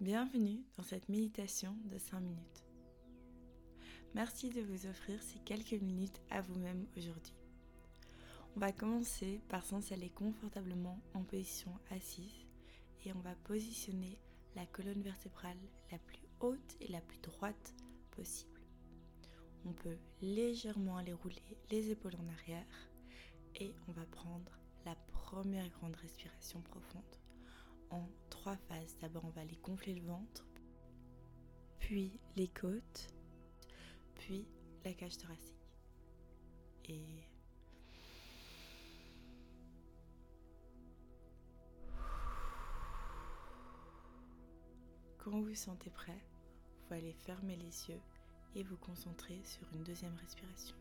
Bienvenue dans cette méditation de 5 minutes. Merci de vous offrir ces quelques minutes à vous-même aujourd'hui. On va commencer par s'installer confortablement en position assise et on va positionner la colonne vertébrale la plus haute et la plus droite possible. On peut légèrement aller rouler les épaules en arrière et on va prendre la première grande respiration profonde en trois phases. D'abord, on va aller gonfler le ventre, puis les côtes, puis la cage thoracique. Et quand vous vous sentez prêt, vous allez fermer les yeux et vous concentrer sur une deuxième respiration.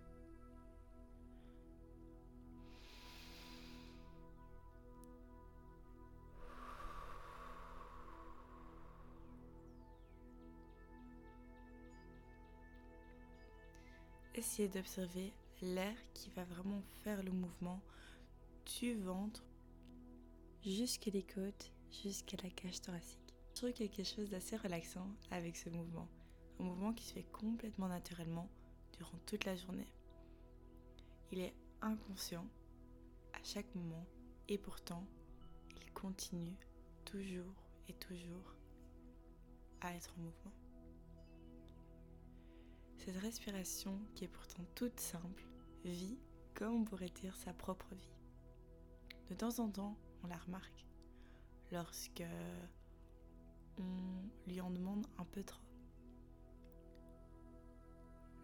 Essayez d'observer l'air qui va vraiment faire le mouvement du ventre jusqu'à les côtes, jusqu'à la cage thoracique. Je trouve quelque chose d'assez relaxant avec ce mouvement. Un mouvement qui se fait complètement naturellement durant toute la journée. Il est inconscient à chaque moment et pourtant il continue toujours et toujours à être en mouvement. Cette respiration, qui est pourtant toute simple, vit comme on pourrait dire sa propre vie. De temps en temps, on la remarque lorsque on lui en demande un peu trop.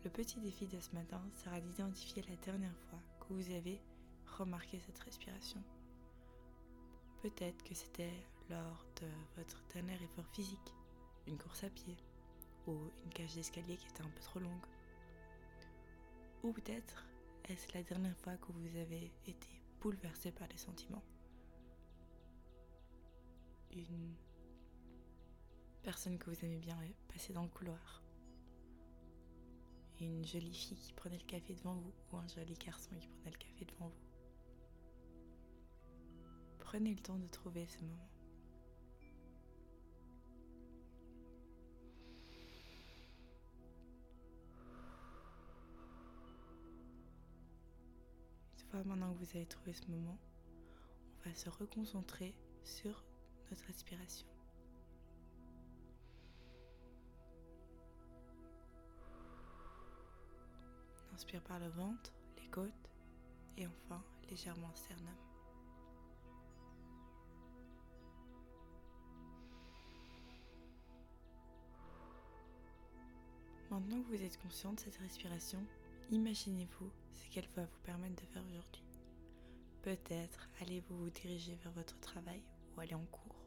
Le petit défi de ce matin sera d'identifier la dernière fois que vous avez remarqué cette respiration. Peut-être que c'était lors de votre dernier effort physique, une course à pied, ou une cage d'escalier qui était un peu trop longue. Ou peut-être est-ce la dernière fois que vous avez été bouleversé par des sentiments. Une personne que vous aimez bien passer dans le couloir. Une jolie fille qui prenait le café devant vous ou un joli garçon qui prenait le café devant vous. Prenez le temps de trouver ce moment. Maintenant que vous avez trouvé ce moment, on va se reconcentrer sur notre respiration. On inspire par le ventre, les côtes et enfin légèrement le sternum. Maintenant que vous êtes conscient de cette respiration, Imaginez-vous ce qu'elle va vous permettre de faire aujourd'hui. Peut-être allez-vous vous diriger vers votre travail ou aller en cours.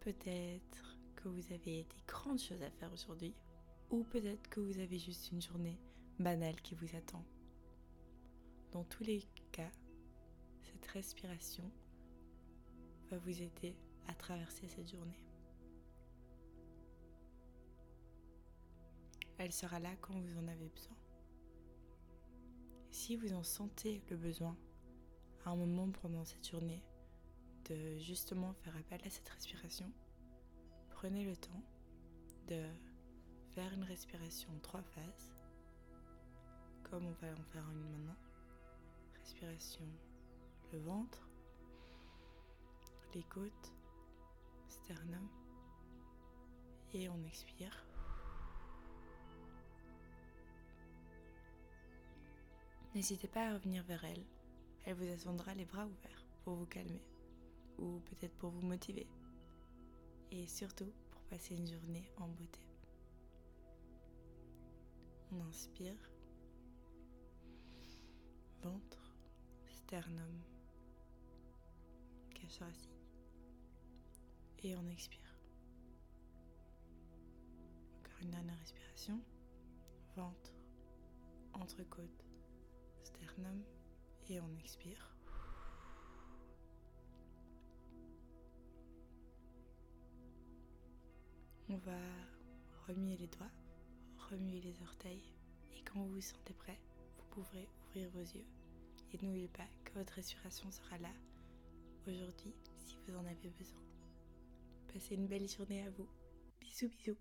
Peut-être que vous avez des grandes choses à faire aujourd'hui. Ou peut-être que vous avez juste une journée banale qui vous attend. Dans tous les cas, cette respiration va vous aider à traverser cette journée. Elle sera là quand vous en avez besoin. Si vous en sentez le besoin, à un moment pendant cette journée, de justement faire appel à cette respiration, prenez le temps de faire une respiration en trois phases, comme on va en faire une maintenant. Respiration, le ventre, les côtes, sternum, et on expire. N'hésitez pas à revenir vers elle. Elle vous attendra les bras ouverts pour vous calmer ou peut-être pour vous motiver. Et surtout pour passer une journée en beauté. On inspire. Ventre, sternum, cage thoracique. Et on expire. Encore une dernière respiration. Ventre, entrecôte sternum et on expire. On va remuer les doigts, remuer les orteils et quand vous vous sentez prêt, vous pourrez ouvrir vos yeux. Et n'oubliez pas que votre respiration sera là aujourd'hui si vous en avez besoin. Passez une belle journée à vous Bisous bisous